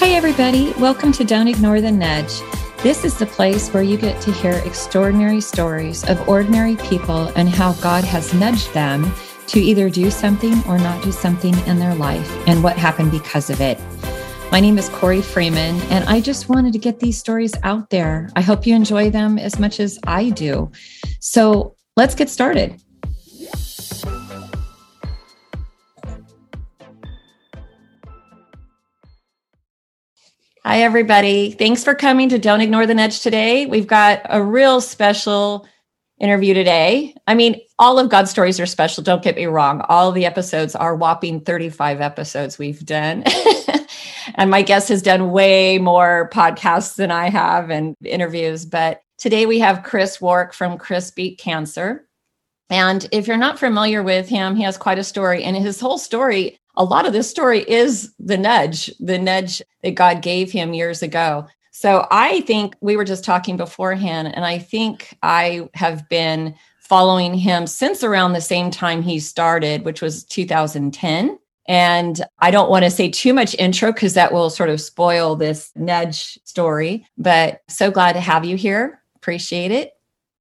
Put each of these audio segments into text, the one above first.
Hi, everybody. Welcome to Don't Ignore the Nudge. This is the place where you get to hear extraordinary stories of ordinary people and how God has nudged them to either do something or not do something in their life and what happened because of it. My name is Corey Freeman, and I just wanted to get these stories out there. I hope you enjoy them as much as I do. So let's get started. Hi, everybody. Thanks for coming to Don't Ignore the Nudge today. We've got a real special interview today. I mean, all of God's stories are special. Don't get me wrong. All the episodes are whopping 35 episodes we've done. and my guest has done way more podcasts than I have and interviews. But today we have Chris Wark from Chris Beat Cancer. And if you're not familiar with him, he has quite a story. And his whole story a lot of this story is the nudge, the nudge that God gave him years ago. So I think we were just talking beforehand, and I think I have been following him since around the same time he started, which was 2010. And I don't want to say too much intro because that will sort of spoil this nudge story, but so glad to have you here. Appreciate it.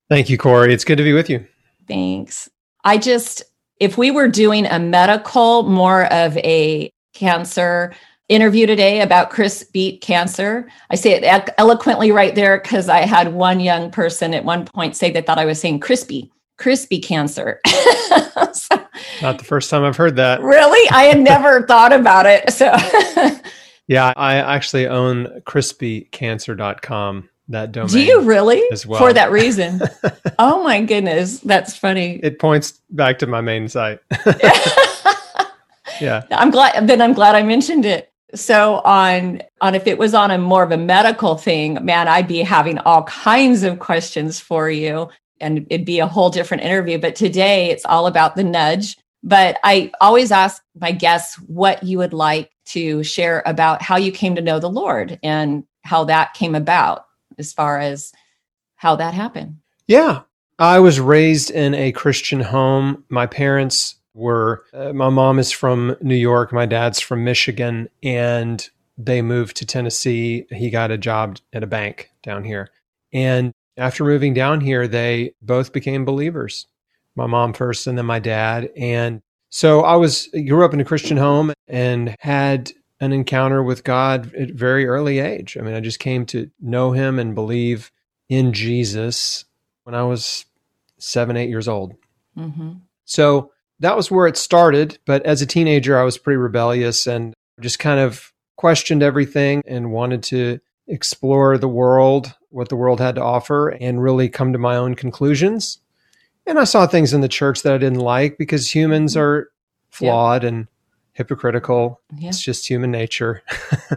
Thank you, Corey. It's good to be with you. Thanks. I just, if we were doing a medical, more of a cancer interview today about Chris beat cancer, I say it eloquently right there because I had one young person at one point say they thought I was saying crispy, crispy cancer. so, Not the first time I've heard that. Really? I had never thought about it. So, yeah, I actually own crispycancer.com that domain. Do you really? As well. For that reason. oh my goodness. That's funny. It points back to my main site. yeah. I'm glad then I'm glad I mentioned it. So on on if it was on a more of a medical thing, man, I'd be having all kinds of questions for you and it'd be a whole different interview. But today it's all about the nudge. But I always ask my guests what you would like to share about how you came to know the Lord and how that came about as far as how that happened. Yeah. I was raised in a Christian home. My parents were, uh, my mom is from New York, my dad's from Michigan, and they moved to Tennessee. He got a job at a bank down here. And after moving down here, they both became believers. My mom first and then my dad. And so I was grew up in a Christian home and had an encounter with God at very early age. I mean, I just came to know him and believe in Jesus when I was seven, eight years old. Mm-hmm. So that was where it started. But as a teenager, I was pretty rebellious and just kind of questioned everything and wanted to explore the world, what the world had to offer, and really come to my own conclusions. And I saw things in the church that I didn't like because humans mm-hmm. are flawed yeah. and hypocritical. Yeah. It's just human nature.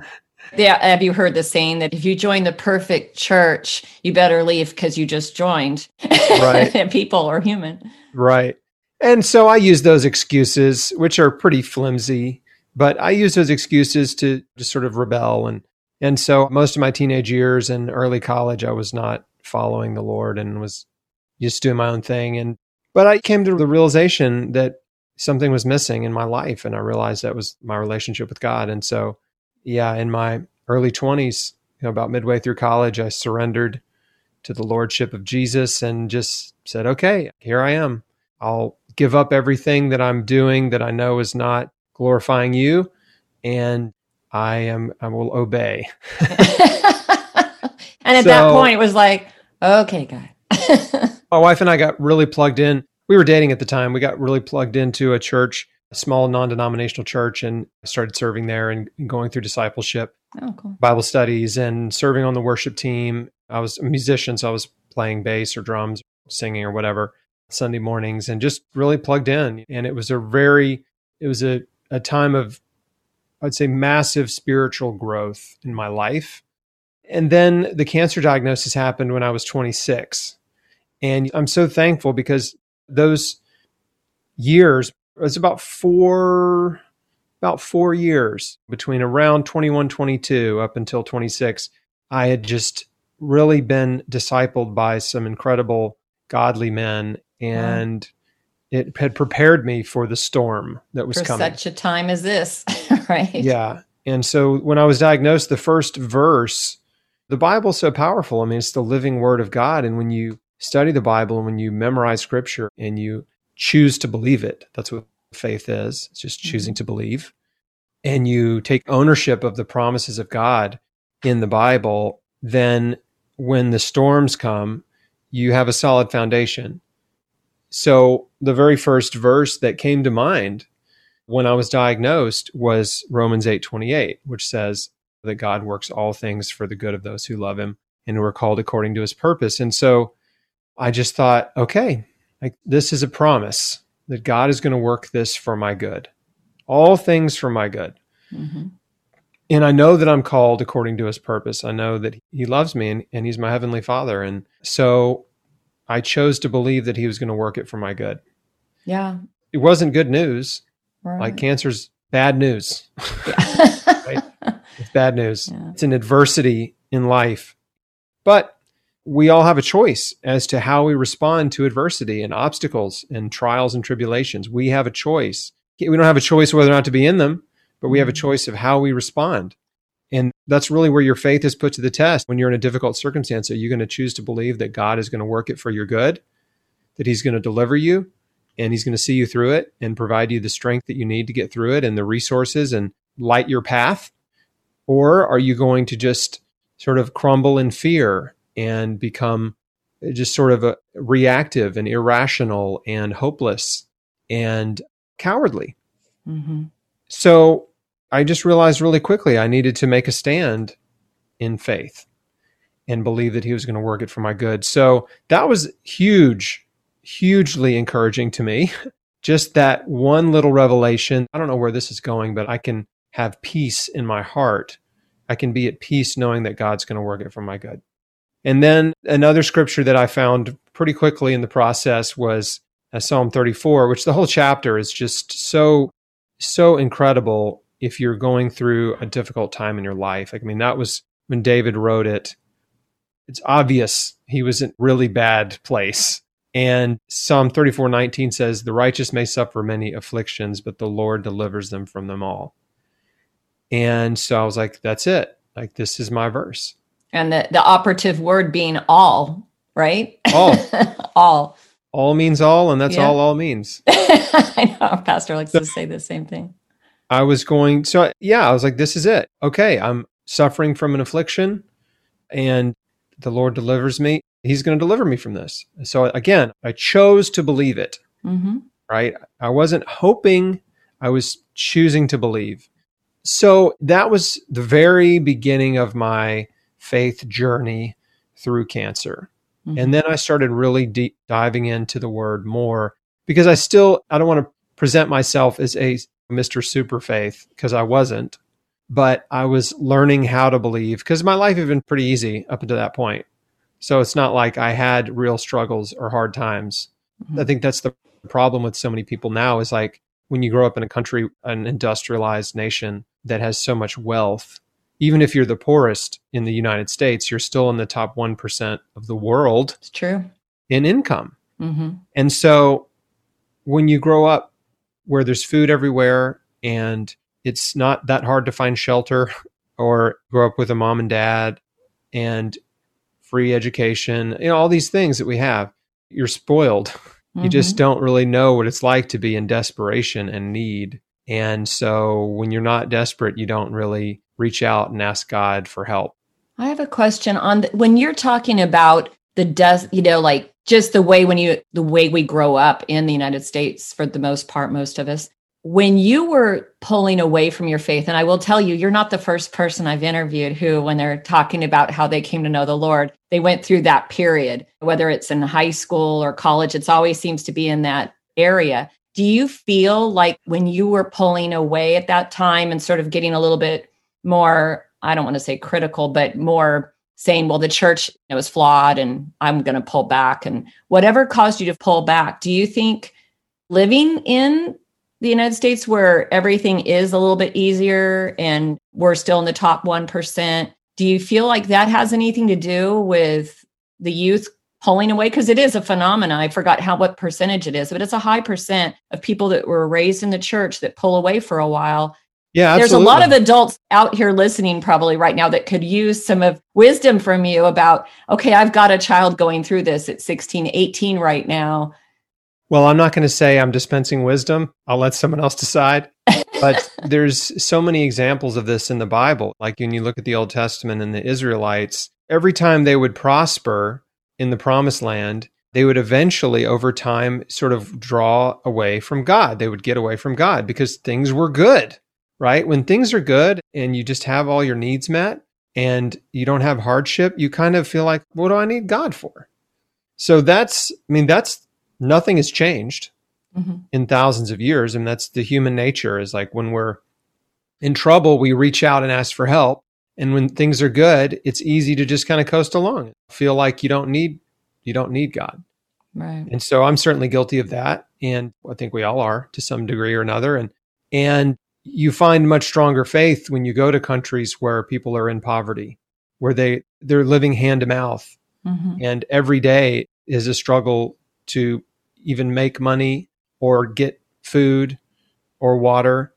yeah. Have you heard the saying that if you join the perfect church, you better leave because you just joined? Right. people are human. Right. And so I use those excuses, which are pretty flimsy, but I use those excuses to just sort of rebel. And, and so most of my teenage years and early college, I was not following the Lord and was just doing my own thing. And, but I came to the realization that something was missing in my life. And I realized that was my relationship with God. And so, yeah, in my early 20s, you know, about midway through college, I surrendered to the Lordship of Jesus and just said, okay, here I am. I'll give up everything that I'm doing that I know is not glorifying you. And I am, I will obey. and at so, that point, it was like, okay, God. my wife and I got really plugged in we were dating at the time. We got really plugged into a church, a small non-denominational church, and started serving there and going through discipleship, oh, cool. Bible studies, and serving on the worship team. I was a musician, so I was playing bass or drums, singing or whatever Sunday mornings, and just really plugged in. And it was a very, it was a, a time of, I'd say, massive spiritual growth in my life. And then the cancer diagnosis happened when I was 26. And I'm so thankful because those years, it's about four, about four years between around 21, 22 up until 26. I had just really been discipled by some incredible godly men and wow. it had prepared me for the storm that was for coming. such a time as this, right? Yeah. And so when I was diagnosed, the first verse, the Bible's so powerful. I mean, it's the living word of God. And when you study the Bible and when you memorize scripture and you choose to believe it, that's what faith is. It's just choosing mm-hmm. to believe. And you take ownership of the promises of God in the Bible, then when the storms come, you have a solid foundation. So the very first verse that came to mind when I was diagnosed was Romans 8:28, which says that God works all things for the good of those who love him and who are called according to his purpose. And so I just thought, okay, like this is a promise that God is going to work this for my good. All things for my good. Mm-hmm. And I know that I'm called according to his purpose. I know that he loves me and, and he's my heavenly father. And so I chose to believe that he was going to work it for my good. Yeah. It wasn't good news. Right. Like cancer's bad news. Yeah. right? It's bad news. Yeah. It's an adversity in life. But we all have a choice as to how we respond to adversity and obstacles and trials and tribulations. We have a choice. We don't have a choice whether or not to be in them, but we have a mm-hmm. choice of how we respond. And that's really where your faith is put to the test. When you're in a difficult circumstance, are you going to choose to believe that God is going to work it for your good, that He's going to deliver you, and He's going to see you through it and provide you the strength that you need to get through it and the resources and light your path? Or are you going to just sort of crumble in fear and become just sort of reactive and irrational and hopeless and cowardly? Mm-hmm. So I just realized really quickly I needed to make a stand in faith and believe that he was going to work it for my good. So that was huge, hugely encouraging to me. Just that one little revelation. I don't know where this is going, but I can have peace in my heart. I can be at peace knowing that God's going to work it for my good. And then another scripture that I found pretty quickly in the process was uh, Psalm 34, which the whole chapter is just so, so incredible if you're going through a difficult time in your life. I mean, that was when David wrote it. It's obvious he was in a really bad place. And Psalm 34 19 says, The righteous may suffer many afflictions, but the Lord delivers them from them all. And so I was like, That's it. Like, this is my verse. And the, the operative word being all, right? All. all. All means all, and that's yeah. all all means. I know. Pastor likes so, to say the same thing. I was going, so yeah, I was like, this is it. Okay, I'm suffering from an affliction and the Lord delivers me. He's going to deliver me from this. So again, I chose to believe it, mm-hmm. right? I wasn't hoping, I was choosing to believe. So that was the very beginning of my faith journey through cancer. Mm-hmm. And then I started really deep diving into the word more because I still, I don't want to present myself as a Mr. Super Faith because I wasn't, but I was learning how to believe because my life had been pretty easy up until that point. So it's not like I had real struggles or hard times. Mm-hmm. I think that's the problem with so many people now is like when you grow up in a country, an industrialized nation that has so much wealth, even if you're the poorest in the United States, you're still in the top 1% of the world. It's true. In income. Mm-hmm. And so when you grow up where there's food everywhere and it's not that hard to find shelter or grow up with a mom and dad and free education, you know, all these things that we have. You're spoiled. Mm-hmm. You just don't really know what it's like to be in desperation and need. And so when you're not desperate, you don't really reach out and ask God for help. I have a question on the, when you're talking about the death, you know, like just the way when you the way we grow up in the United States for the most part most of us when you were pulling away from your faith and I will tell you you're not the first person I've interviewed who when they're talking about how they came to know the Lord they went through that period whether it's in high school or college it's always seems to be in that area do you feel like when you were pulling away at that time and sort of getting a little bit more I don't want to say critical but more saying, well, the church was flawed and I'm going to pull back and whatever caused you to pull back. Do you think living in the United States where everything is a little bit easier and we're still in the top 1%, do you feel like that has anything to do with the youth pulling away? Because it is a phenomenon. I forgot how what percentage it is, but it's a high percent of people that were raised in the church that pull away for a while. Yeah, There's a lot of adults out here listening probably right now that could use some of wisdom from you about, okay, I've got a child going through this at 16, 18 right now. Well, I'm not going to say I'm dispensing wisdom. I'll let someone else decide. But there's so many examples of this in the Bible. Like when you look at the Old Testament and the Israelites, every time they would prosper in the promised land, they would eventually, over time, sort of draw away from God. They would get away from God because things were good, right? When things are good and you just have all your needs met and you don't have hardship, you kind of feel like, what do I need God for? So that's, I mean, that's nothing has changed Mhm. in thousands of years. And that's the human nature is like when we're in trouble, we reach out and ask for help. And when things are good, it's easy to just kind of coast along, feel like you don't need, you don't need God. Right. And so I'm certainly guilty of that. And I think we all are to some degree or another. And, and you find much stronger faith when you go to countries where people are in poverty, where they, they're living hand to mouth. Mhm. and every day is a struggle to even make money or get food or water.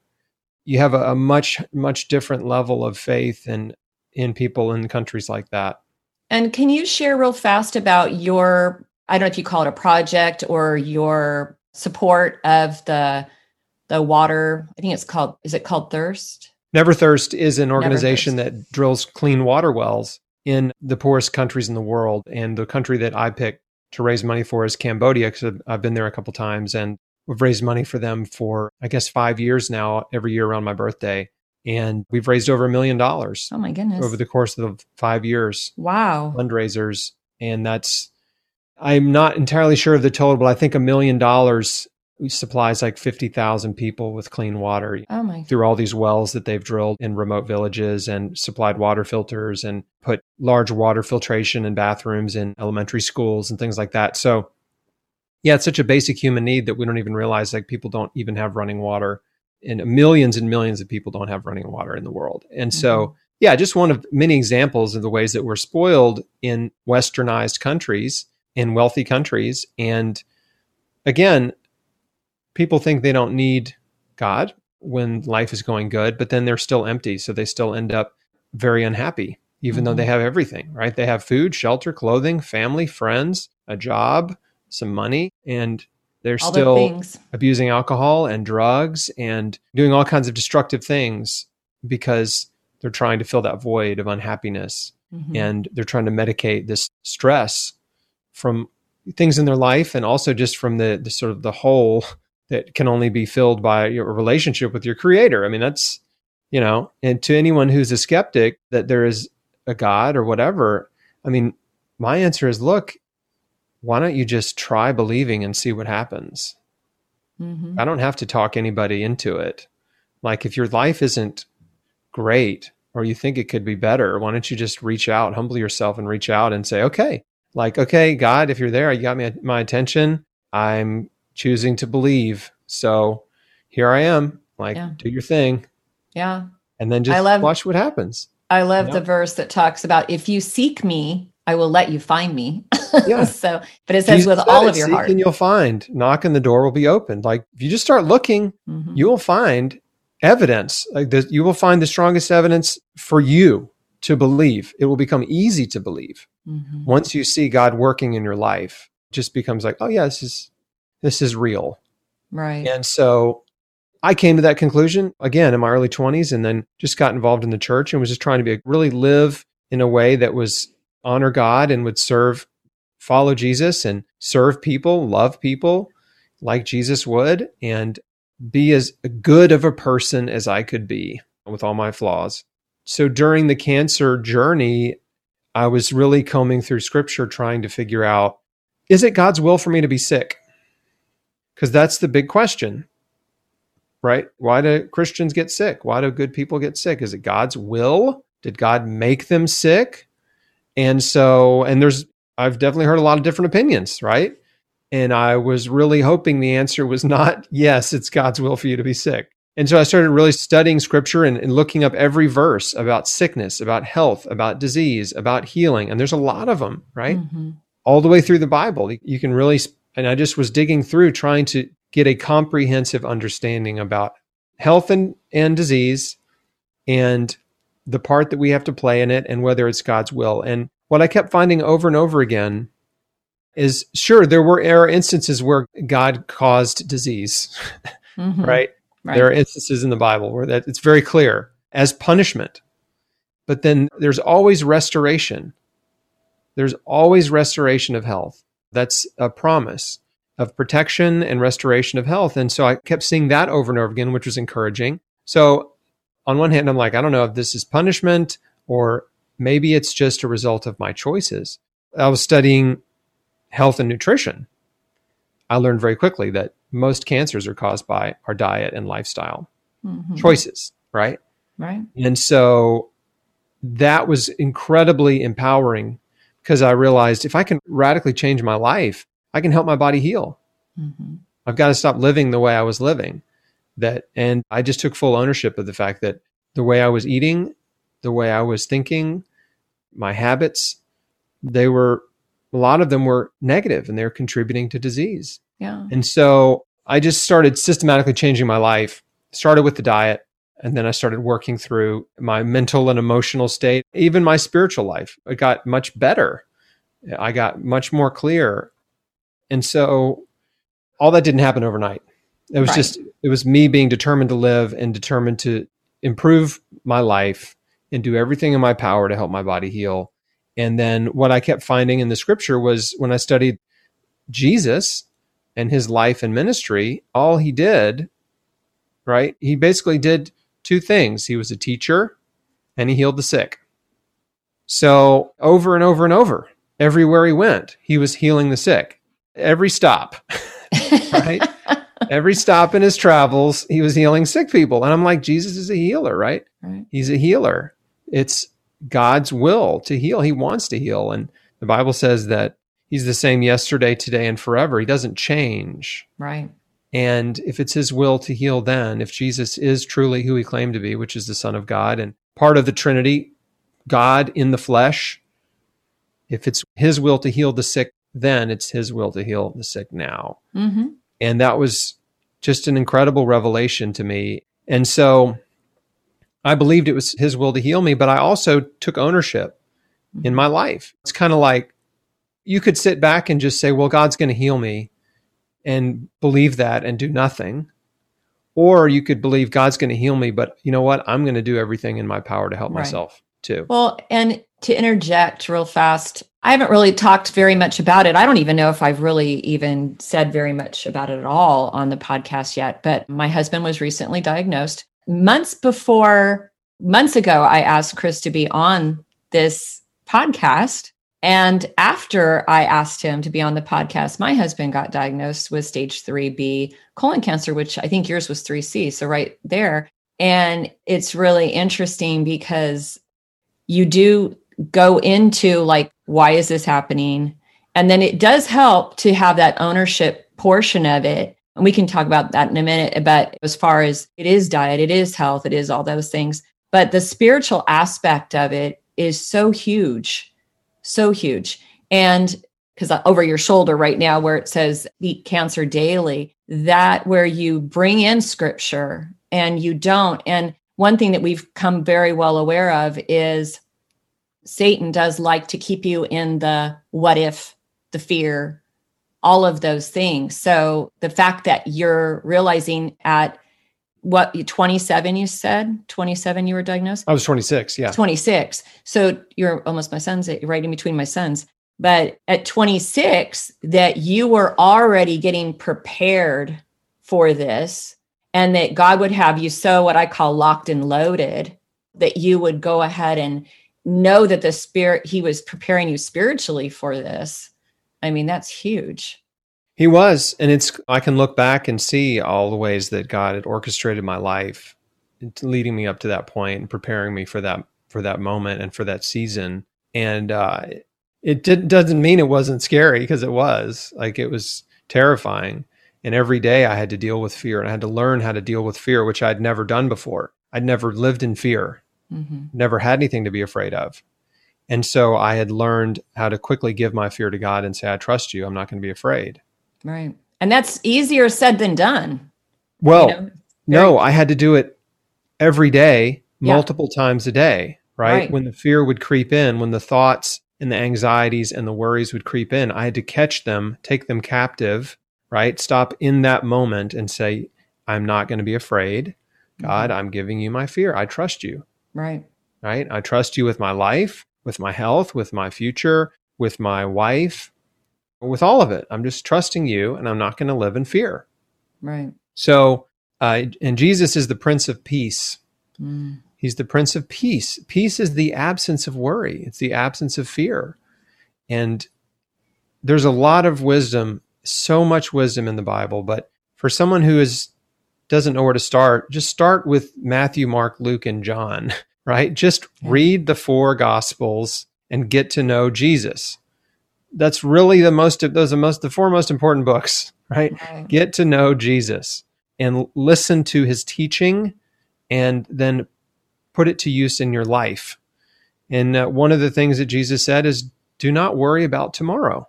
You have a, a much much different level of faith in in people in countries like that. And can you share real fast about your, I don't know if you call it a project or your support of the the water, I think it's called, is it called Thirst? never thirst is an organization that drills clean water wells in the poorest countries in the world and the country that i picked to raise money for is cambodia because i've been there a couple times and we've raised money for them for i guess five years now every year around my birthday and we've raised over a million dollars Oh my goodness. over the course of the five years wow. fundraisers and that's i'm not entirely sure of the total but i think a million dollars supplies like 50000 people with clean water Oh through all these wells that they've drilled in remote villages and supplied water filters and put large water filtration in bathrooms in elementary schools and things like that. So yeah it's such a basic human need that we don't even realize like people don't even have running water and millions and millions of people don't have running water in the world. And so Mhm. yeah just one of many examples of the ways that we're spoiled in westernized countries in wealthy countries. And again people think they don't need god when life is going good but then they're still empty so they still end up very unhappy even though Mhm. they have everything right they have food shelter clothing family friends a job some money and they're All still abusing alcohol and drugs and doing all kinds of destructive things because they're trying to fill that void of unhappiness Mhm. and they're trying to medicate this stress from things in their life and also just from the, the sort of the hole that can only be filled by your relationship with your creator. I mean, that's, you know, and to anyone who's a skeptic that there is a God or whatever, I mean, my answer is look, why don't you just try believing and see what happens? Mhm. I don't have to talk anybody into it. Like if your life isn't great or you think it could be better, why don't you just reach out, humble yourself and reach out and say, okay, like, okay, God, if you're there, you got me my attention. I'm choosing to believe. So here I am. Like, Yeah. do your thing. Yeah. And then just I love- watch what happens. I love Yeah. the verse that talks about if you seek me, I will let you find me. Yeah. so, but it says Jesus with said all of your heart. And you'll find. Knock and the door will be opened. Like if you just start looking, Mhm. you will find evidence like this you will find the strongest evidence for you to believe it will become easy to believe Mhm. once you see god working in your life it just becomes like oh yeah this is this is real Right. and so i came to that conclusion again in my early 20s and then just got involved in the church and was just trying to be really live in a way that was honor god and would serve follow jesus and serve people love people like jesus would and be as good of a person as I could be with all my flaws. So during the cancer journey, I was really combing through scripture trying to figure out is it God's will for me to be sick? Because that's the big question, right? Why do Christians get sick? Why do good people get sick? Is it God's will? Did God make them sick? And so, and there's, I've definitely heard a lot of different opinions, right? And I was really hoping the answer was not, yes, it's God's will for you to be sick. And so I started really studying scripture and, and, looking up every verse about sickness, about health, about disease, about healing. And there's a lot of them, right? Mhm. All the way through the Bible. You can really, and I just was digging through trying to get a comprehensive understanding about health and, and disease and the part that we have to play in it and whether it's God's will. And what I kept finding over and over again is sure, there were there are instances where God caused disease, mm-hmm. right? right? There are instances in the Bible where that it's very clear as punishment. But then there's always restoration. There's always restoration of health. That's a promise of protection and restoration of health. And so I kept seeing that over and over again, which was encouraging. So on one hand, I'm like, I don't know if this is punishment or maybe it's just a result of my choices. I was studying health and nutrition. I learned very quickly that most cancers are caused by our diet and lifestyle mm-hmm. choices, right? Right. And so that was incredibly empowering because I realized if I can radically change my life, I can help my body heal. Mm-hmm. I've got to stop living the way I was living that and I just took full ownership of the fact that the way I was eating, the way I was thinking, my habits, they were a lot of them were negative and they're contributing to disease. Yeah. And so I just started systematically changing my life. Started with the diet and then I started working through my mental and emotional state, even my spiritual life. It got much better. I got much more clear. And so all that didn't happen overnight. It was right. just it was me being determined to live and determined to improve my life and do everything in my power to help my body heal. And then what I kept finding in the scripture was when I studied Jesus and his life and ministry, all he did, right? He basically did two things. He was a teacher and he healed the sick. So over and over and over, everywhere he went, he was healing the sick. Every stop, right? every stop in his travels, he was healing sick people. And I'm like, Jesus is a healer, right? right? He's a healer. It's God's will to heal. He wants to heal. And the Bible says that he's the same yesterday, today, and forever. He doesn't change. Right. And if it's his will to heal, then if Jesus is truly who he claimed to be, which is the Son of God and part of the Trinity, God in the flesh, if it's his will to heal the sick, then it's his will to heal the sick now. Mm-hmm. And that was just an incredible revelation to me. And so I believed it was his will to heal me, but I also took ownership in mm-hmm. my life. It's kind of like you could sit back and just say, well, God's going to heal me and believe that and do nothing. Or you could believe God's going to heal me, but you know what? I'm going to do everything in my power to help right. myself too. Well, and to interject real fast, I haven't really talked very much about it. I don't even know if I've really even said very much about it at all on the podcast yet. But my husband was recently diagnosed. Months before, months ago, I asked Chris to be on this podcast. And after I asked him to be on the podcast, my husband got diagnosed with stage 3B colon cancer, which I think yours was 3C. So, right there. And it's really interesting because you do go into like why is this happening? And then it does help to have that ownership portion of it. And we can talk about that in a minute. But as far as it is diet, it is health, it is all those things. But the spiritual aspect of it is so huge, so huge. And because over your shoulder right now, where it says eat cancer daily, that where you bring in scripture and you don't. And one thing that we've come very well aware of is Satan does like to keep you in the what if, the fear, all of those things. So the fact that you're realizing at what 27 you said? 27 you were diagnosed? I was 26 yeah. 26 so you're almost my son's right in between my sons. But at 26 that you were already getting prepared for this and that god would have you so what i call locked and loaded that you would go ahead and know that the spirit he was preparing you spiritually for this. I mean that's huge he was and it's i can look back and see all the ways that god had orchestrated my life leading me up to that point and preparing me for that for that moment and for that season and uh, it did, doesn't mean it wasn't scary because it was like it was terrifying and every day i had to deal with fear and i had to learn how to deal with fear which i'd never done before i'd never lived in fear mm-hmm. never had anything to be afraid of. And so I had learned how to quickly give my fear to God and say, I trust you. I'm not going to be afraid. Right. And that's easier said than done. Well, you know? no, I had to do it every day, Yeah. multiple times a day, right? Right. When the fear would creep in, when the thoughts and the anxieties and the worries would creep in, I had to catch them, take them captive, right? Stop in that moment and say, I'm not going to be afraid. Mm-hmm. God, I'm giving you my fear. I trust you, Right. right? I trust you with my life, with my health, with my future, with my wife, with all of it. I'm just trusting you and I'm not going to live in fear. Right. So, uh, and Jesus is the Prince of Peace. Mm. He's the Prince of Peace. Peace is the absence of worry, it's the absence of fear. And there's a lot of wisdom, so much wisdom in the Bible, but for someone who is doesn't know where to start, just start with Matthew, Mark, Luke, and John, right? Just Yeah. read the four gospels and get to know Jesus. That's really the most those are most the four most important books, right? Right. get to know Jesus and listen to his teaching and then put it to use in your life. And uh, one of the things that Jesus said is do not worry about tomorrow.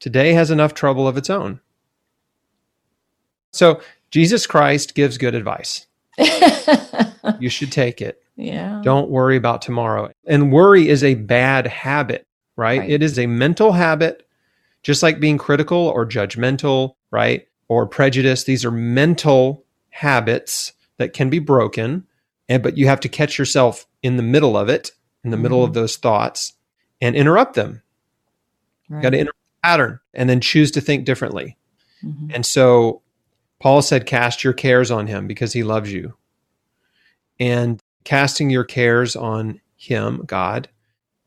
Today has enough trouble of its own. So, Jesus Christ gives good advice. You should take it. yeah. Don't worry about tomorrow. And worry is a bad habit, right? Right. It is a mental habit, just like being critical or judgmental, right? Or prejudice. These are mental habits that can be broken. And but you have to catch yourself in the middle of it, in the middle Mhm. of those thoughts, and interrupt them. Right. Got to interrupt the pattern and then choose to think differently. Mhm. And so Paul said, Cast your cares on him because he loves you. And casting your cares on him, God,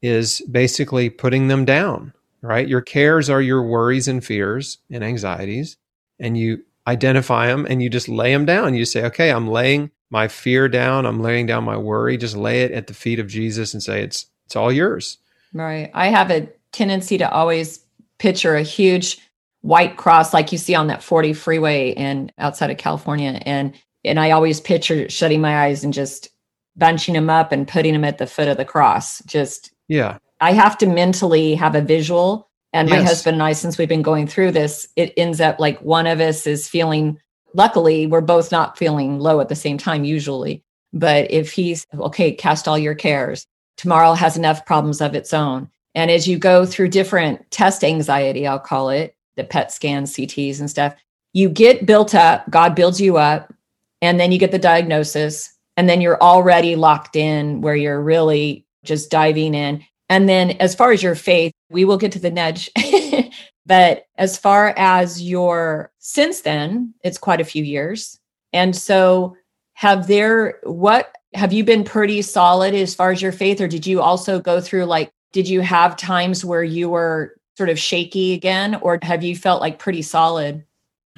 is basically putting them down, right? Your cares are your worries and fears and anxieties, and you identify them and you just lay them down. You say, Okay, I'm laying my fear down, I'm laying down my worry, just lay it at the feet of Jesus and say, It's it's all yours. Right. I have a tendency to always picture a huge white cross like you see on that 40 freeway in outside of California and and I always picture shutting my eyes and just bunching them up and putting them at the foot of the cross. Just Yeah. I have to mentally have a visual and my Yes. husband and I since we've been going through this it ends up like one of us is feeling luckily we're both not feeling low at the same time usually but if he's okay cast all your cares tomorrow has enough problems of its own and as you go through different test anxiety I'll call it the PET scans CTs and stuff you get built up God builds you up and then you get the diagnosis and then you're already locked in where you're really just diving in and then as far as your faith, we will get to the nudge. Mm-hmm. but as far as your since then, it's quite a few years. And so have there what have you been pretty solid as far as your faith or did you also go through like did you have times where you were sort of shaky again or have you felt like pretty solid?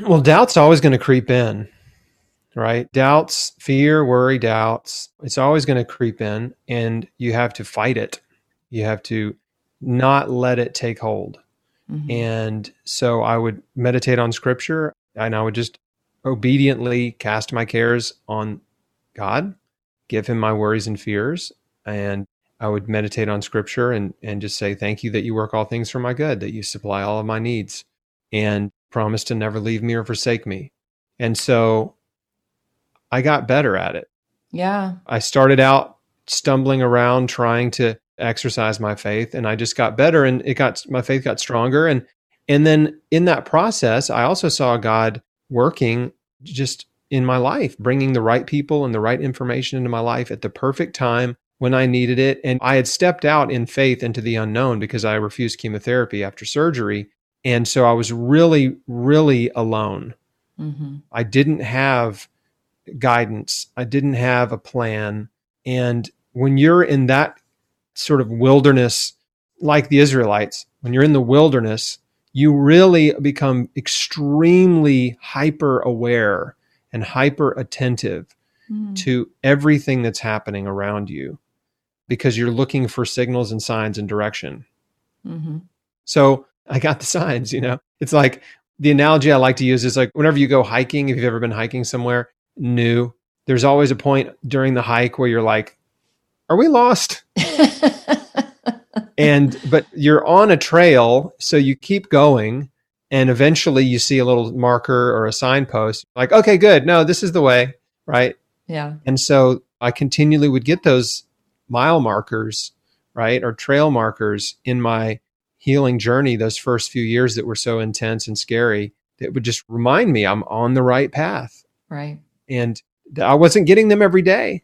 Well, doubt's always going to creep in, right? Doubts, fear, worry, doubts. It's always going to creep in, and you have to fight it. You have to not let it take hold. Mhm. And so I would meditate on scripture and I would just obediently cast my cares on God, give him my worries and fears. And I would meditate on scripture and, and just say, Thank you that you work all things for my good, that you supply all of my needs, and promise to never leave me or forsake me. And so I got better at it. Yeah. I started out stumbling around trying to exercise my faith and I just got better and it got my faith got stronger and and then in that process I also saw God working just in my life bringing the right people and the right information into my life at the perfect time when I needed it and I had stepped out in faith into the unknown because I refused chemotherapy after surgery and so I was really really alone hmm I didn't have guidance. I didn't have a plan. And when you're in that sort of wilderness, like the Israelites, when you're in the wilderness, you really become extremely hyper aware and hyper attentive Mm. to everything that's happening around you because you're looking for signals and signs and direction. Mhm. So I got the signs, you know. It's like the analogy I like to use is like whenever you go hiking, if you've ever been hiking somewhere new, there's always a point during the hike where you're like, are we lost? And but you're on a trail, so you keep going And eventually you see a little marker or a signpost like, okay, good. No, this is the way. Right. Yeah. And so I continually would get those mile markers, right? Or trail markers in my healing journey, those first few years that were so intense and scary, that would just remind me I'm on the right path. Right. And I wasn't getting them every day,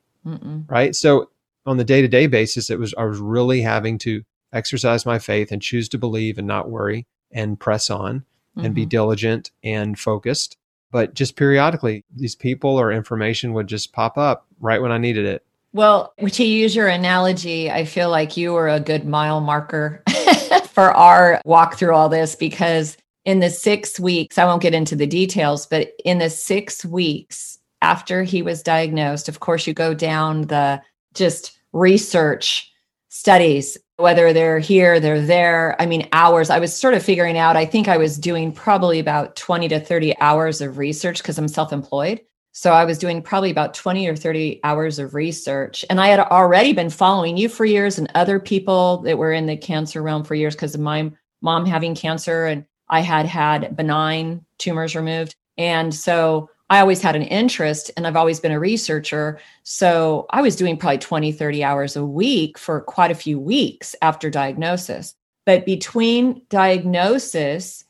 right? So on the day to day basis, it was, I was really having to exercise my faith and choose to believe and not worry and press on and be Mhm. diligent and focused. But just periodically, these people or information would just pop up right when I needed it. Well, to use your analogy, I feel like you were a good mile marker for our walk through all this because in the six weeks, I won't get into the details, but in the six weeks after he was diagnosed, of course, you go down the just research studies, whether they're here, they're there. I mean, hours. I was sort of figuring out, I think I was doing probably about 20 to 30 hours of research because I'm self employed. So I was doing probably about 20 or 30 hours of research. And I had already been following you for years and other people that were in the cancer realm for years because of my mom having cancer and I had had benign tumors removed. And so I always had an interest and I've always been a researcher. So I was doing probably 20, 30 hours a week for quite a few weeks after diagnosis. But between diagnosis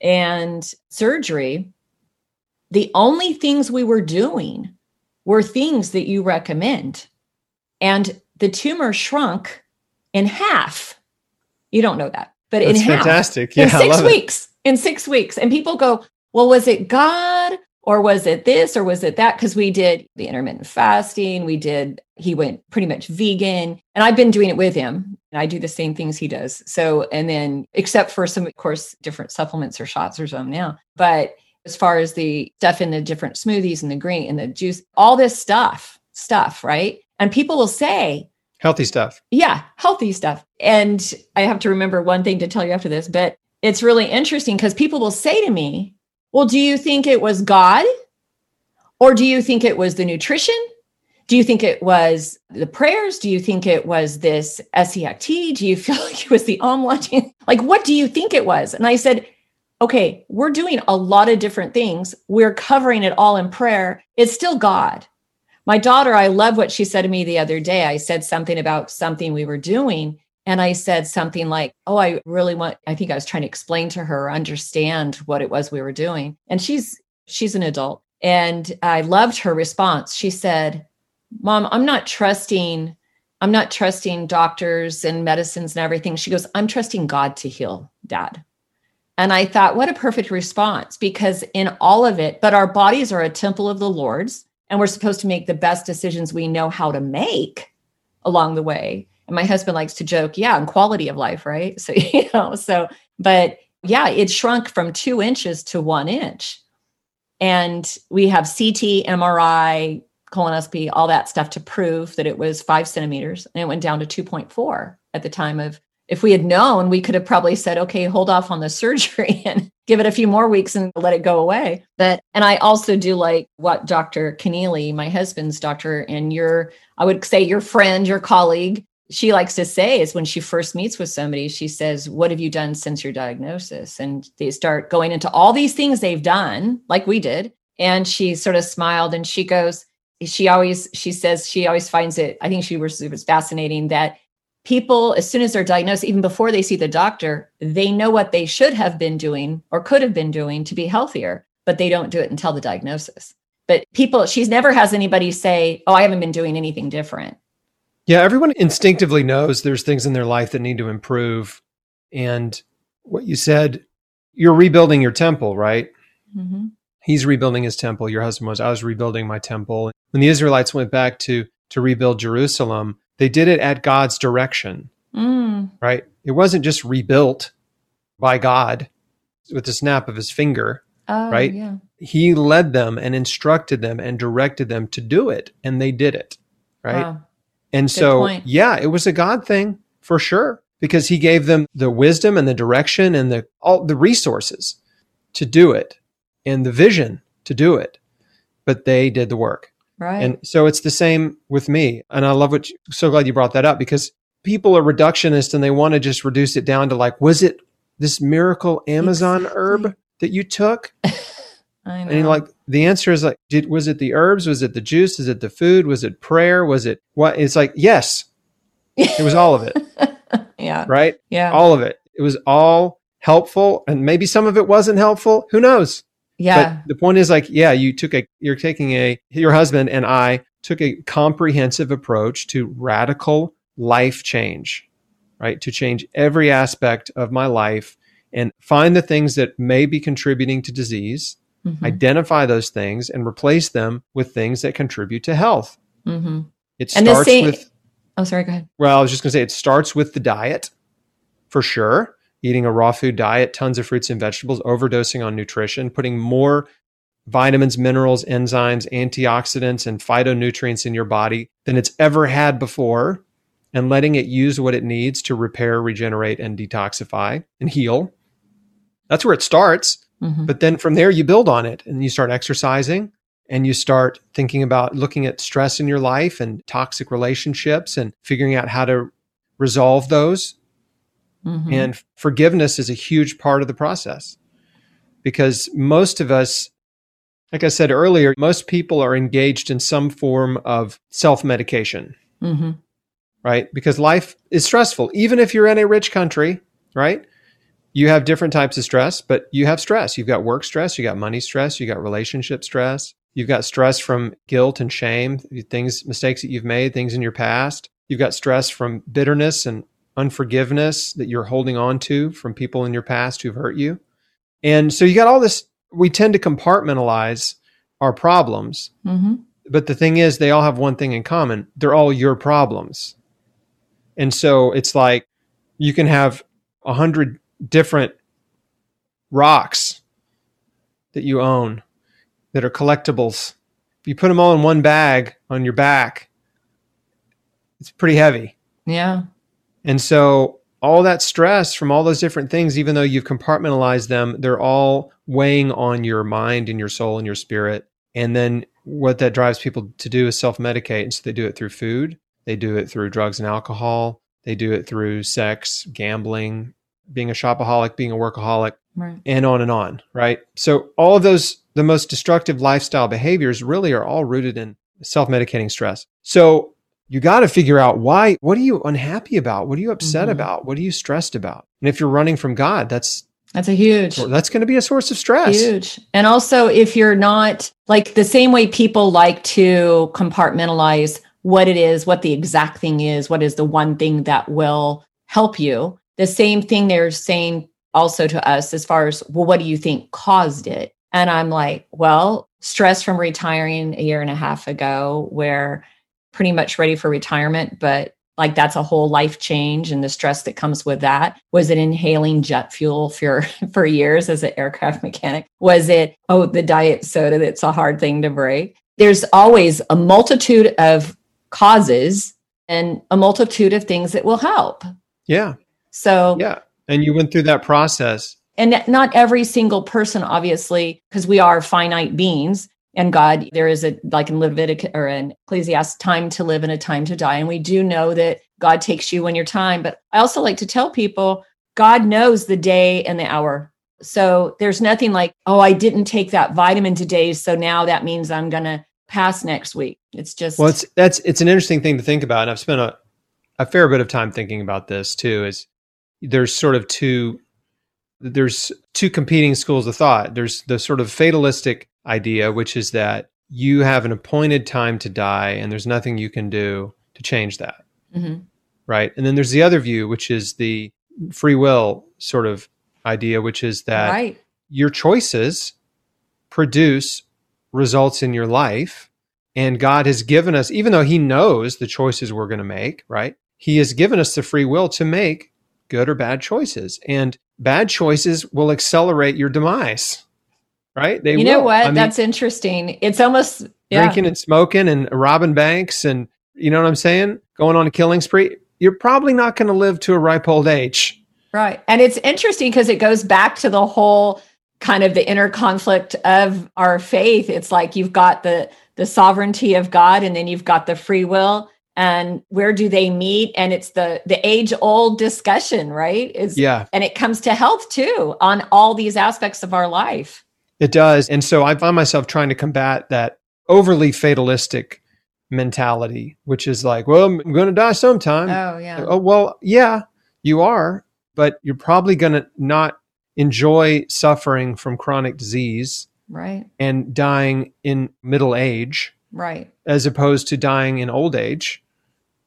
and surgery, the only things we were doing were things that you recommend. And the tumor shrunk in half. You don't know that, but That's in half fantastic. Yeah, in six love it. weeks. In six weeks. And people go, well, was it God or was it this or was it that? Because we did the intermittent fasting. We did, he went pretty much vegan. And I've been doing it with him. And I do the same things he does. So, and then except for some, of course, different supplements or shots or something now. But as far as the stuff in the different smoothies and the green and the juice, all this stuff, stuff, right? And people will say, Healthy stuff. yeah, healthy stuff. And I have to remember one thing to tell you after this, but it's really interesting because people will say to me, Well, do you think it was God? Or do you think it was the nutrition? Do you think it was the prayers? Do you think it was this SEACT? Do you feel like it was the omelet? like, what do you think it was? And I said, Okay, we're doing a lot of different things. We're covering it all in prayer. It's still God. My daughter, I love what she said to me the other day. I said something about something we were doing. And I said something like, Oh, I really want, I think I was trying to explain to her, understand what it was we were doing. And she's, she's an adult. And I loved her response. She said, Mom, I'm not trusting, I'm not trusting doctors and medicines and everything. She goes, I'm trusting God to heal dad. And I thought, what a perfect response because in all of it, but our bodies are a temple of the Lord's and we're supposed to make the best decisions we know how to make along the way. And my husband likes to joke, yeah, and quality of life, right? So, you know, so, but yeah, it shrunk from two inches to one inch. And we have CT, MRI, colonoscopy, all that stuff to prove that it was five centimeters and it went down to 2.4 at the time of if we had known, we could have probably said, okay, hold off on the surgery and give it a few more weeks and let it go away. But, and I also do like what Dr. Keneally, my husband's doctor, and your, I would say your friend, your colleague, she likes to say is when she first meets with somebody, she says, What have you done since your diagnosis? And they start going into all these things they've done, like we did. And she sort of smiled and she goes, she always, she says, she always finds it, I think she was, it was fascinating that people, as soon as they're diagnosed, even before they see the doctor, they know what they should have been doing or could have been doing to be healthier, but they don't do it until the diagnosis. But people, she's never has anybody say, Oh, I haven't been doing anything different. Yeah, everyone instinctively knows there's things in their life that need to improve. And what you said, you're rebuilding your temple, right? Mm-hmm. He's rebuilding his temple. Your husband was. I was rebuilding my temple. When the Israelites went back to to rebuild Jerusalem, they did it at God's direction, Mm, right? It wasn't just rebuilt by God with the snap of his finger. oh, Right? Yeah. He led them and instructed them and directed them to do it, and they did it, right? Wow. And so, point. yeah, it was a God thing for sure because he gave them the wisdom and the direction and the all the resources to do it and the vision to do it. But they did the work. Right. And so it's the same with me. And I love what you, so glad you brought that up because people are reductionist and they want to just reduce it down to like was it this miracle Amazon Exactly. herb that you took? I know. And like, the answer is like, did was it the herbs? Was it the juice? Is it the food? Was it prayer? Was it what? It's like, yes, it was all of it, yeah. right? Yeah. All of it. It was all helpful, and maybe some of it wasn't helpful. Who knows? yeah. But the point is like, yeah, you took a, you're taking a, your husband and I took a comprehensive approach to radical life change, right? To change every aspect of my life and find the things that may be contributing to disease, Mhm. identify those things and replace them with things that contribute to health. Mm-hmm. It And starts same- with, Oh, sorry. Go ahead. well, I was just going to say it starts with the diet for sure. Eating a raw food diet, tons of fruits and vegetables, overdosing on nutrition, putting more vitamins, minerals, enzymes, antioxidants, and phytonutrients in your body than it's ever had before, and letting it use what it needs to repair, regenerate, and detoxify and heal. That's where it starts. Mhm. But then from there, you build on it and you start exercising and you start thinking about looking at stress in your life and toxic relationships and figuring out how to resolve those. Mhm. And forgiveness is a huge part of the process because most of us, like I said earlier, most people are engaged in some form of self medication, Mhm. right? Because life is stressful. Even if you're in a rich country, right? You have different types of stress, but you have stress. You've got work stress, you got money stress, you got relationship stress, you've got stress from guilt and shame, things, mistakes that you've made, things in your past. You've got stress from bitterness and unforgiveness that you're holding on to from people in your past who've hurt you. And so you got all this, we tend to compartmentalize our problems. Mhm. But the thing is, they all have one thing in common they're all your problems. And so it's like you can have a hundred different rocks that you own that are collectibles. If you put them all in one bag on your back, it's pretty heavy. Yeah. And so all that stress from all those different things, even though you've compartmentalized them, they're all weighing on your mind and your soul and your spirit. And then what that drives people to do is self medicate. And so they do it through food, they do it through drugs and alcohol, they do it through sex, gambling, being a shopaholic, being a workaholic, Right. and on and on, right? So all of those, the most destructive lifestyle behaviors really are all rooted in self-medicating stress. So you got to figure out why, what are you unhappy about? What are you upset Mhm. about? What are you stressed about? And if you're running from God, that's, That's a huge. that's going to be a source of stress. Huge. And also, if you're not like the same way people like to compartmentalize what it is, what the exact thing is, what is the one thing that will help you, the same thing they're saying also to us as far as, well, what do you think caused it? And I'm like, well, stress from retiring a year and a half ago, where pretty much ready for retirement, but like that's a whole life change and the stress that comes with that was it inhaling jet fuel for for years as an aircraft mechanic was it oh the diet soda that's a hard thing to break there's always a multitude of causes and a multitude of things that will help Yeah. So Yeah. And you went through that process. and not every single person obviously because we are finite beings and god there is a like in leviticus or in ecclesiastes time to live and a time to die and we do know that god takes you when your time but i also like to tell people god knows the day and the hour so there's nothing like oh i didn't take that vitamin today so now that means i'm gonna pass next week it's just Well, it's that's it's an interesting thing to think about, and I've spent a, a fair bit of time thinking about this too. Is there's sort of two there's two competing schools of thought. There's the sort of fatalistic idea, which is that you have an appointed time to die, and there's nothing you can do to change that, Mhm. right? And then there's the other view, which is the free will sort of idea, which is that right your choices produce results in your life. And God has given us, even though He knows the choices we're going to make, right? He has given us the free will to make good or bad choices. And bad choices will accelerate your demise, right? They you know will. what I mean, that's interesting it's almost yeah. drinking and smoking and robbing banks and, you know what I'm saying? Going on a killing spree. You're probably not going to live to a ripe old age. Right. And it's interesting because it goes back to the whole kind of the inner conflict of our faith. It's like you've got the the sovereignty of God and then you've got the free will and where do they meet? And it's the the age old discussion right? Is yeah. and it comes to health too on all these aspects of our life. It does. And so i find myself trying to combat that overly fatalistic mentality which is like well i'm going to die sometime. Oh yeah. Oh well yeah you are but you're probably going to not enjoy suffering from chronic disease right. and dying in middle age right. as opposed to dying in old age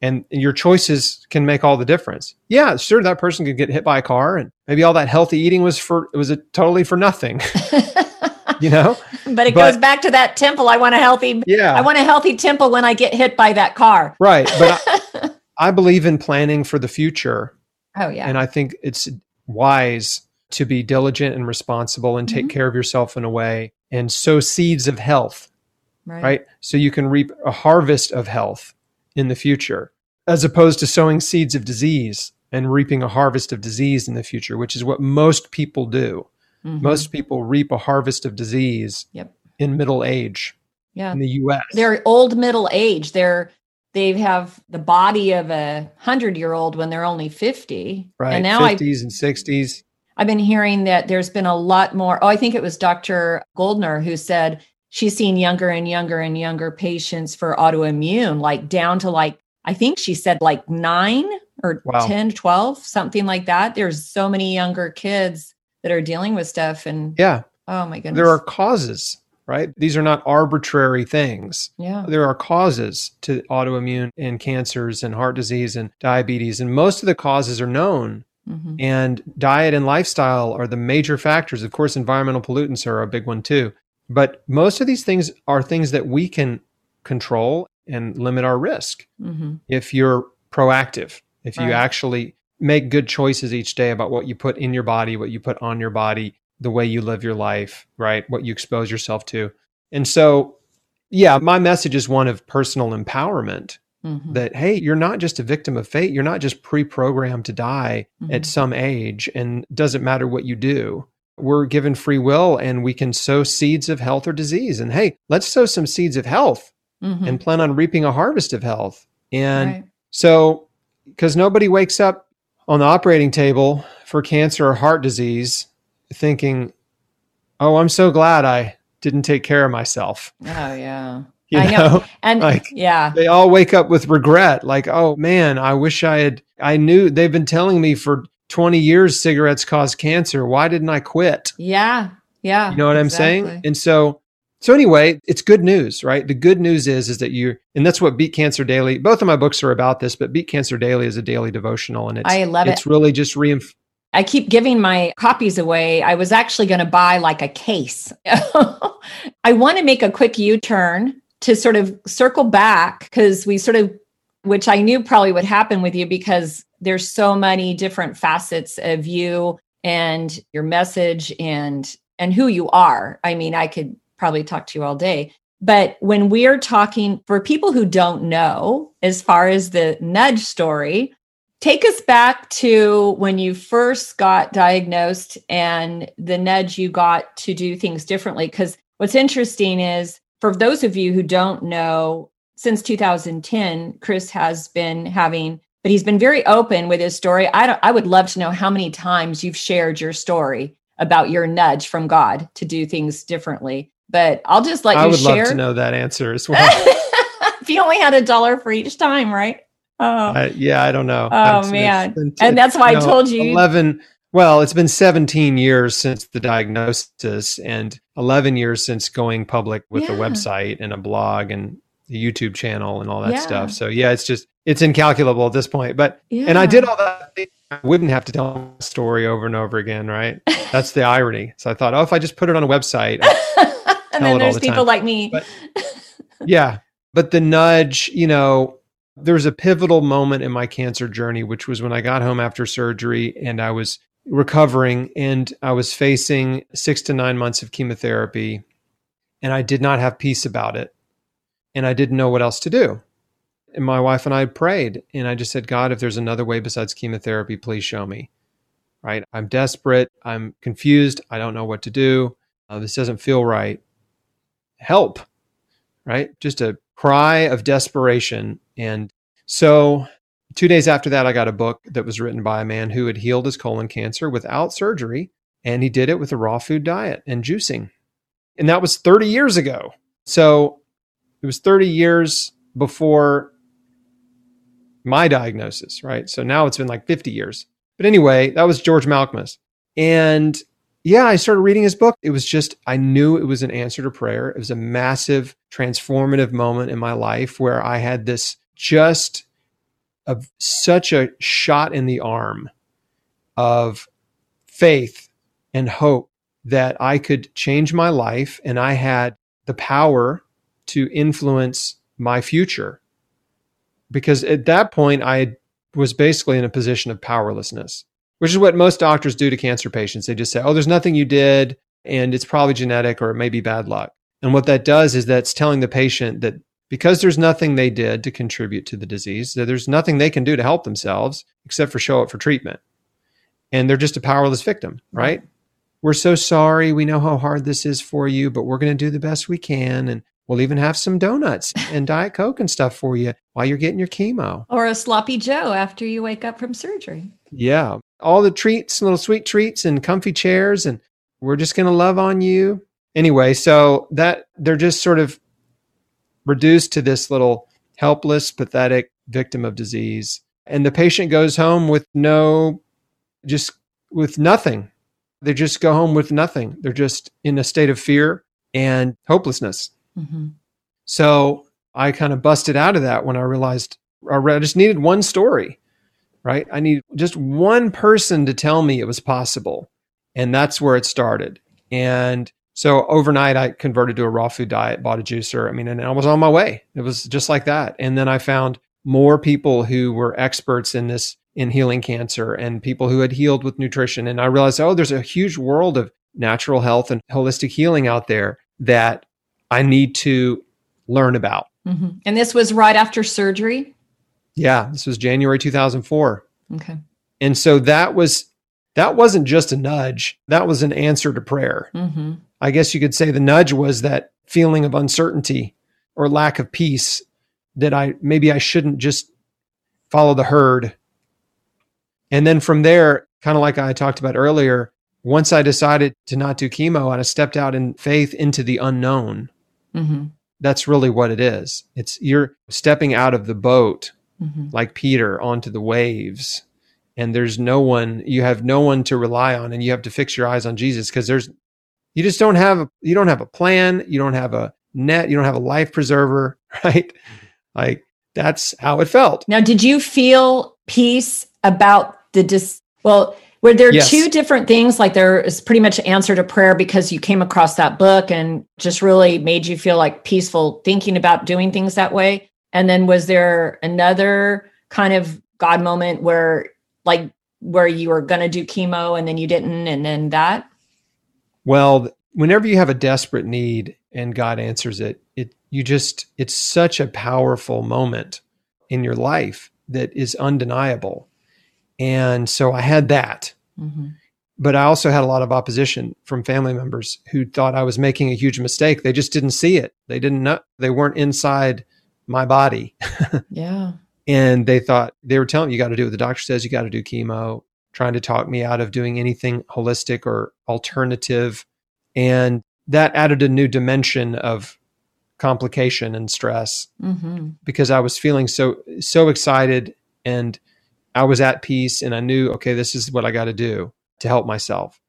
and your choices can make all the difference. Yeah, sure, that person could get hit by a car, and maybe all that healthy eating was for it was a, totally for nothing. you know, but it but, goes back to that temple. I want a healthy. Yeah, I want a healthy temple when I get hit by that car. Right, but I, I believe in planning for the future. Oh yeah, and I think it's wise to be diligent and responsible and take mm-hmm. care of yourself in a way and sow seeds of health. Right. right. So you can reap a harvest of health in the future, as opposed to sowing seeds of disease and reaping a harvest of disease in the future, which is what most people do. Mm-hmm. Most people reap a harvest of disease yep. in middle age. Yeah. In the US. They're old middle age. They're they have the body of a hundred year old when they're only 50. Right. And now 50s and 60s. I've been hearing that there's been a lot more. Oh, I think it was Dr. Goldner who said she's seen younger and younger and younger patients for autoimmune, like down to like, I think she said like nine or wow. 10, 12, something like that. There's so many younger kids that are dealing with stuff. And yeah. Oh my goodness. There are causes, right? These are not arbitrary things. Yeah. There are causes to autoimmune and cancers and heart disease and diabetes. And most of the causes are known. Mm-hmm. And diet and lifestyle are the major factors. Of course, environmental pollutants are a big one too. But most of these things are things that we can control and limit our risk mm-hmm. if you're proactive, if you actually make good choices each day about what you put in your body, what you put on your body, the way you live your life, right? What you expose yourself to. And so, yeah, my message is one of personal empowerment mm-hmm. that, hey, you're not just a victim of fate. You're not just pre programmed to die mm-hmm. at some age, and doesn't matter what you do we're given free will and we can sow seeds of health or disease. And hey, let's sow some seeds of health mm-hmm. and plan on reaping a harvest of health. And right. so, because nobody wakes up on the operating table for cancer or heart disease thinking, oh, I'm so glad I didn't take care of myself. Oh, yeah. You I know? know? And like, yeah, they all wake up with regret. Like, oh man, I wish I had, I knew they've been telling me for 20 years cigarettes cause cancer. Why didn't I quit? Yeah. Yeah. You know what exactly. I'm saying? And so so anyway, it's good news, right? The good news is is that you and that's what Beat Cancer Daily. Both of my books are about this, but Beat Cancer Daily is a daily devotional and it's I love it. it's it. really just reinf- I keep giving my copies away. I was actually going to buy like a case. I want to make a quick U-turn to sort of circle back because we sort of which I knew probably would happen with you because there's so many different facets of you and your message and and who you are. I mean, I could probably talk to you all day. But when we're talking for people who don't know, as far as the nudge story, take us back to when you first got diagnosed and the nudge you got to do things differently. Because what's interesting is for those of you who don't know, since 2010, Chris has been having but he's been very open with his story. I don't, I would love to know how many times you've shared your story about your nudge from God to do things differently. But I'll just let I you would love to know that answer as well. if you only had a dollar for each time, right? Oh, yeah, I don't know. Oh it's, man, it's, and that's why I told you eleven. Well, it's been 17 years since the diagnosis and 11 years since going public with yeah. a website and a blog and the YouTube channel and all that yeah. stuff. So yeah, it's just it's incalculable at this point. But yeah. and I did all that. I wouldn't have to tell the story over and over again, right? That's the irony. So I thought, oh, if I just put it on a website, and then there's the people time. like me. But, yeah, but the nudge, you know, there was a pivotal moment in my cancer journey, which was when I got home after surgery and I was recovering and I was facing six to nine months of chemotherapy, and I did not have peace about it and I didn't know what else to do. And my wife and I prayed, and I just said, God, if there's another way besides chemotherapy, please show me. Right? I'm desperate. I'm confused. I don't know what to do. Uh, this doesn't feel right. Help. Right? Just a cry of desperation. And So, two days after that, I got a book that was written by a man who had healed his colon cancer without surgery. And he did it with a raw food diet and juicing. And that was 30 years ago. So, it was 30 years before my diagnosis, right? So now it's been like 50 years. But anyway, that was George Malkmus. And yeah, I started reading his book. It was just, I knew it was an answer to prayer. It was a massive transformative moment in my life where I had this just of such a shot in the arm of faith and hope that I could change my life and I had the power to influence my future. Because at that point, I was basically in a position of powerlessness, which is what most doctors do to cancer patients. They just say, oh, there's nothing you did, and it's probably genetic or it may be bad luck. And what that does is that's telling the patient that because there's nothing they did to contribute to the disease, that there's nothing they can do to help themselves except for show up for treatment. And they're just a powerless victim, right? We're so sorry. We know how hard this is for you, but we're going to do the best we can. And we'll even have some donuts and Diet Coke and stuff for you while you're getting your chemo. Or a sloppy Joe after you wake up from surgery. Yeah. All the treats, little sweet treats and comfy chairs. And we're just going to love on you. Anyway, so that they're just sort of reduced to this little helpless, pathetic victim of disease. And the patient goes home with no, just with nothing. They just go home with nothing. They're just in a state of fear and hopelessness. Mm-hmm. So I kind of busted out of that when I realized I just needed one story, right? I need just one person to tell me it was possible. And that's where it started. And so overnight, I converted to a raw food diet, bought a juicer. I mean, and I was on my way. It was just like that. And then I found more people who were experts in this, in healing cancer and people who had healed with nutrition. And I realized, oh, there's a huge world of natural health and holistic healing out there that I need to learn about. Mm-hmm. And this was right after surgery? Yeah, this was January 2004. Okay. And so that was that wasn't just a nudge. That was an answer to prayer. Mm-hmm. I guess you could say the nudge was that feeling of uncertainty or lack of peace that I maybe I shouldn't just follow the herd. And then from there, kind of like I talked about earlier, once I decided to not do chemo I stepped out in faith into the unknown, mm-hmm. that's really what it is. It's you're stepping out of the boat mm-hmm. like Peter onto the waves and there's no one you have no one to rely on and you have to fix your eyes on Jesus because there's you just don't have a, you don't have a plan, you don't have a net, you don't have a life preserver, right? Like that's how it felt. Now, did you feel peace about the dis well, were there yes. two different things like there is pretty much answer to prayer because you came across that book and just really made you feel like peaceful thinking about doing things that way? And then was there another kind of God moment where like where you were going to do chemo and then you didn't and then that? Well, whenever you have a desperate need and God answers it, it you just it's such a powerful moment in your life that is undeniable. And so I had that. Mm-hmm. But I also had a lot of opposition from family members who thought I was making a huge mistake. They just didn't see it. They didn't know they weren't inside my body. yeah. And they thought they were telling me, you got to do what the doctor says, you got to do chemo, trying to talk me out of doing anything holistic or alternative. And that added a new dimension of complication and stress mm-hmm. because I was feeling so so excited and I was at peace and I knew okay this is what I got to do to help myself.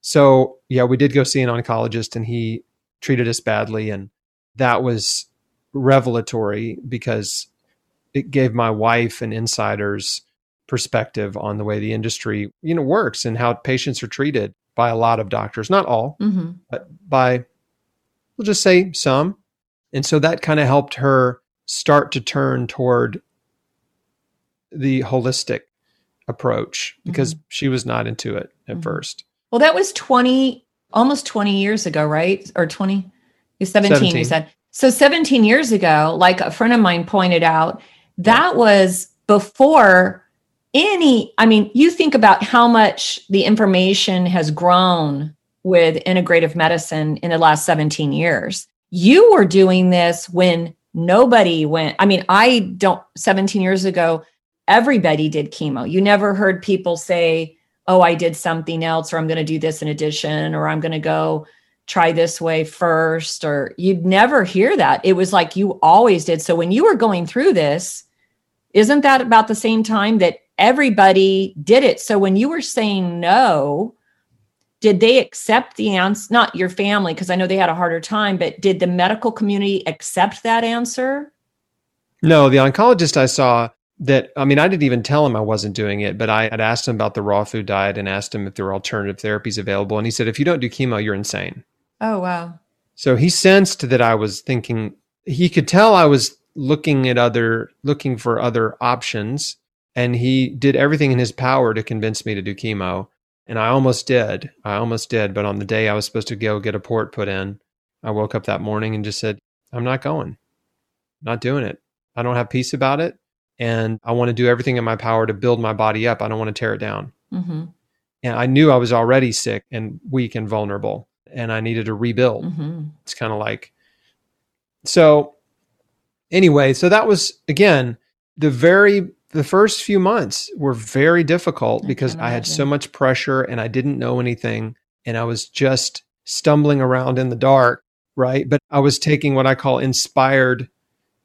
So yeah, we did go see an oncologist and he treated us badly and that was revelatory because it gave my wife an insider's perspective on the way the industry you know works and how patients are treated by a lot of doctors not all mm-hmm. but by we'll just say some and so that kind of helped her start to turn toward the holistic approach because mm-hmm. she was not into it at mm-hmm. first well that was 20 almost 20 years ago right or 20 17, 17 you said so 17 years ago like a friend of mine pointed out that was before any, I mean, you think about how much the information has grown with integrative medicine in the last 17 years. You were doing this when nobody went. I mean, I don't, 17 years ago, everybody did chemo. You never heard people say, oh, I did something else, or I'm going to do this in addition, or I'm going to go try this way first, or you'd never hear that. It was like you always did. So when you were going through this, isn't that about the same time that everybody did it? So when you were saying no, did they accept the answer? Not your family, because I know they had a harder time, but did the medical community accept that answer? No, the oncologist I saw that I mean, I didn't even tell him I wasn't doing it, but I had asked him about the raw food diet and asked him if there were alternative therapies available. And he said, if you don't do chemo, you're insane. Oh, wow. So he sensed that I was thinking, he could tell I was looking at other, looking for other options. And he did everything in his power to convince me to do chemo. And I almost did. I almost did. But on the day I was supposed to go get a port put in, I woke up that morning and just said, I'm not going, not doing it. I don't have peace about it and I want to do everything in my power to build my body up. I don't want to tear it down. Mm-hmm. And I knew I was already sick and weak and vulnerable, and I needed to rebuild. Mm-hmm. It's kind of like so. Anyway, so that was again the very the first few months were very difficult I because I had so much pressure and I didn't know anything, and I was just stumbling around in the dark. Right, but I was taking what I call inspired,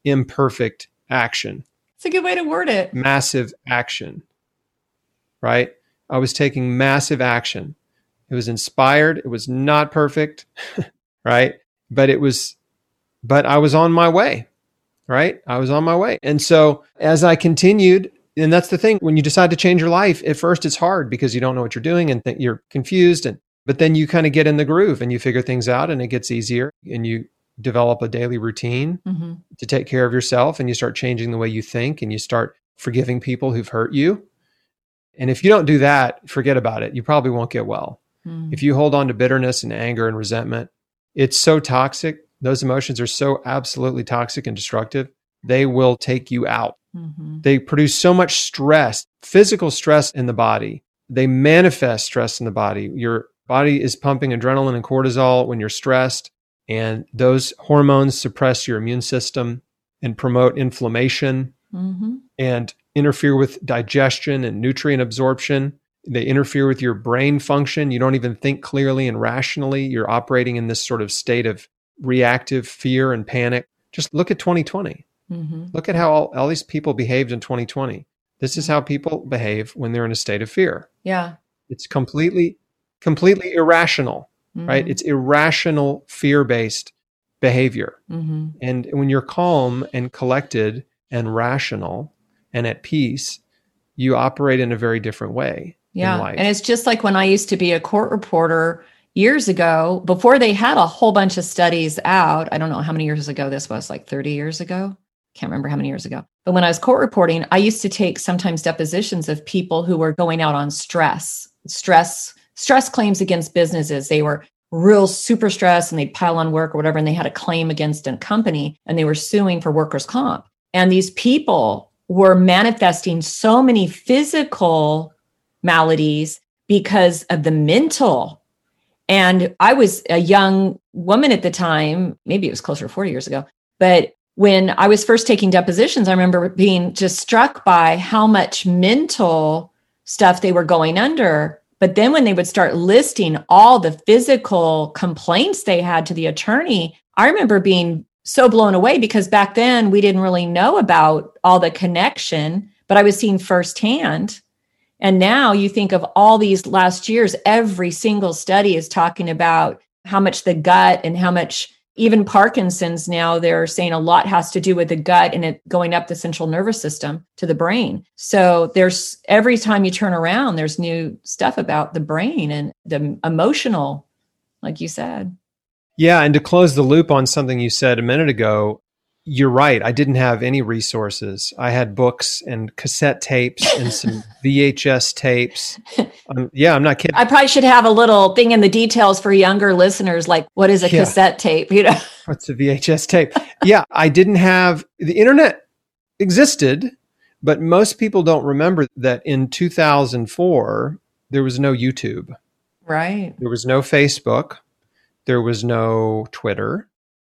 imperfect action it's a good way to word it. Massive action, right? I was taking massive action. It was inspired. It was not perfect, right? But it was, but I was on my way, right? I was on my way. And so as I continued, and that's the thing when you decide to change your life, at first it's hard because you don't know what you're doing and th- you're confused. And, but then you kind of get in the groove and you figure things out and it gets easier and you develop a daily routine mm-hmm. to take care of yourself and you start changing the way you think and you start forgiving people who've hurt you. And if you don't do that, forget about it. You probably won't get well. Mm. If you hold on to bitterness and anger and resentment, it's so toxic. Those emotions are so absolutely toxic and destructive. They will take you out. Mm-hmm. They produce so much stress, physical stress in the body. They manifest stress in the body. Your body is pumping adrenaline and cortisol when you're stressed. And those hormones suppress your immune system and promote inflammation mm-hmm. and interfere with digestion and nutrient absorption. They interfere with your brain function. You don't even think clearly and rationally. You're operating in this sort of state of reactive fear and panic. Just look at 2020. Mm-hmm. Look at how all, all these people behaved in 2020. This is how people behave when they're in a state of fear. Yeah. It's completely, completely irrational mm-hmm. right? It's irrational, fear based behavior. Mm-hmm. And when you're calm and collected and rational and at peace, you operate in a very different way. Yeah. And it's just like when I used to be a court reporter years ago, before they had a whole bunch of studies out. I don't know how many years ago this was, like 30 years ago. Can't remember how many years ago. But when I was court reporting, I used to take sometimes depositions of people who were going out on stress, stress stress claims against businesses. They were real super stressed and they'd pile on work or whatever, and they had a claim against a company and they were suing for workers' comp. And these people were manifesting so many physical maladies because of the mental. And I was a young woman at the time, maybe it was closer to 40 years ago, but when I was first taking depositions, I remember being just struck by how much mental stuff they were going under but then when they would start listing all the physical complaints they had to the attorney, I remember being so blown away because back then we didn't really know about all the connection, but I was seeing firsthand. And now you think of all these last years, every single study is talking about how much the gut and how much even Parkinson's now, they're saying a lot has to do with the gut and it going up the central nervous system to the brain. So there's every time you turn around, there's new stuff about the brain and the emotional, like you said. Yeah. And to close the loop on something you said a minute ago, you're right. I didn't have any resources. I had books and cassette tapes and some VHS tapes. Um, yeah, I'm not kidding. I probably should have a little thing in the details for younger listeners, like what is a yeah. cassette tape? You know, what's a VHS tape? yeah, I didn't have the internet existed, but most people don't remember that in 2004 there was no YouTube. Right. There was no Facebook. There was no Twitter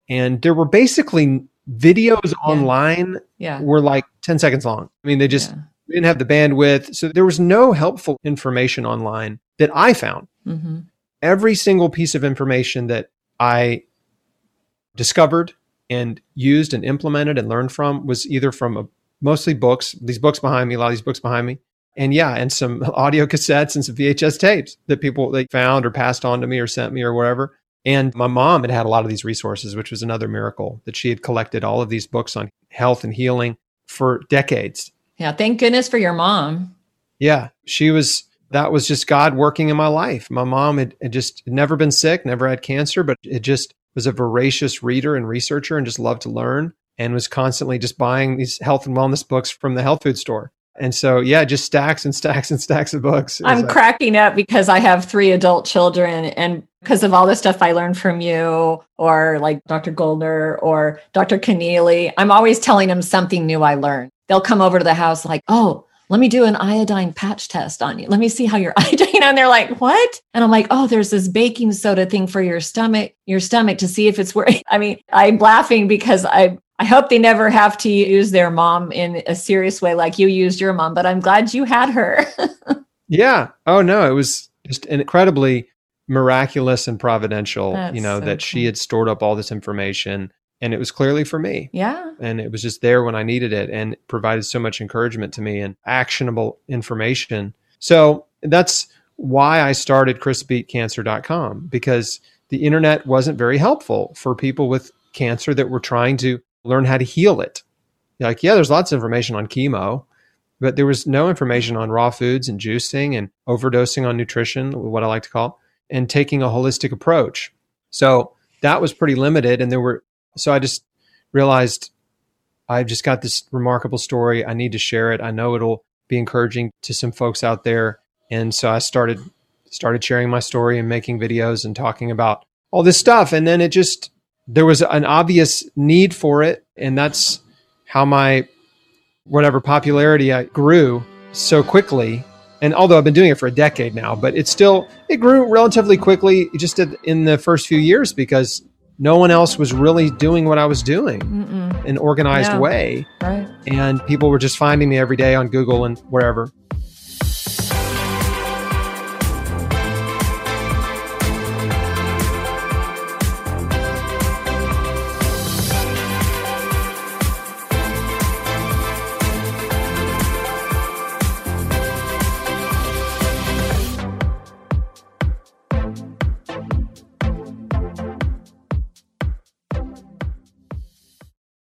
and there were basically videos online Yeah. were like 10 seconds long. I mean, they just yeah. didn't have the bandwidth. So there was no helpful information online that I found. hmm Every single piece of information that I discovered and used and implemented and learned from was either from a, mostly books, these books behind me, a lot of these books behind me. And yeah, and some audio cassettes and some VHS tapes that people they found or passed on to me or sent me or whatever. And my mom had had a lot of these resources, which was another miracle that she had collected all of these books on health and healing for decades. Yeah. Thank goodness for your mom. Yeah, she was. That was just God working in my life. My mom had, had just never been sick, never had cancer, but it just was a voracious reader and researcher and just loved to learn and was constantly just buying these health and wellness books from the health food store. And so, yeah, just stacks and stacks and stacks of books. I'm like- cracking up because I have three adult children and because of all the stuff I learned from you or like Dr. Goldner or Dr. Keneally, I'm always telling them something new I learned. They'll come over to the house like, oh, let me do an iodine patch test on you. Let me see how your iodine. And they're like, what? And I'm like, oh, there's this baking soda thing for your stomach, your stomach to see if it's working. I mean, I'm laughing because I I hope they never have to use their mom in a serious way like you used your mom, but I'm glad you had her. Yeah. Oh no, it was just incredibly miraculous and providential, That's you know, so that she had stored up all this information and it was clearly for me. yeah. And it was just there when I needed it and provided so much encouragement to me and actionable information. So that's why I started chrisbeatcancer.com because the internet wasn't very helpful for people with cancer that were trying to learn how to heal it. Like, yeah, there's lots of information on chemo, but there was no information on raw foods and juicing and overdosing on nutrition, what I like to call, and taking a holistic approach. So that was pretty limited. And there were, so I just realized I've just got this remarkable story. I need to share it. I know it'll be encouraging to some folks out there. And so I started started sharing my story and making videos and talking about all this stuff. And then it just there was an obvious need for it. And that's how my whatever popularity I grew so quickly. And although I've been doing it for a decade now, but it still it grew relatively quickly just in the first few years because no one else was really doing what I was doing Mm-mm. in an organized Yeah. way. Right. And people were just finding me every day on Google and wherever.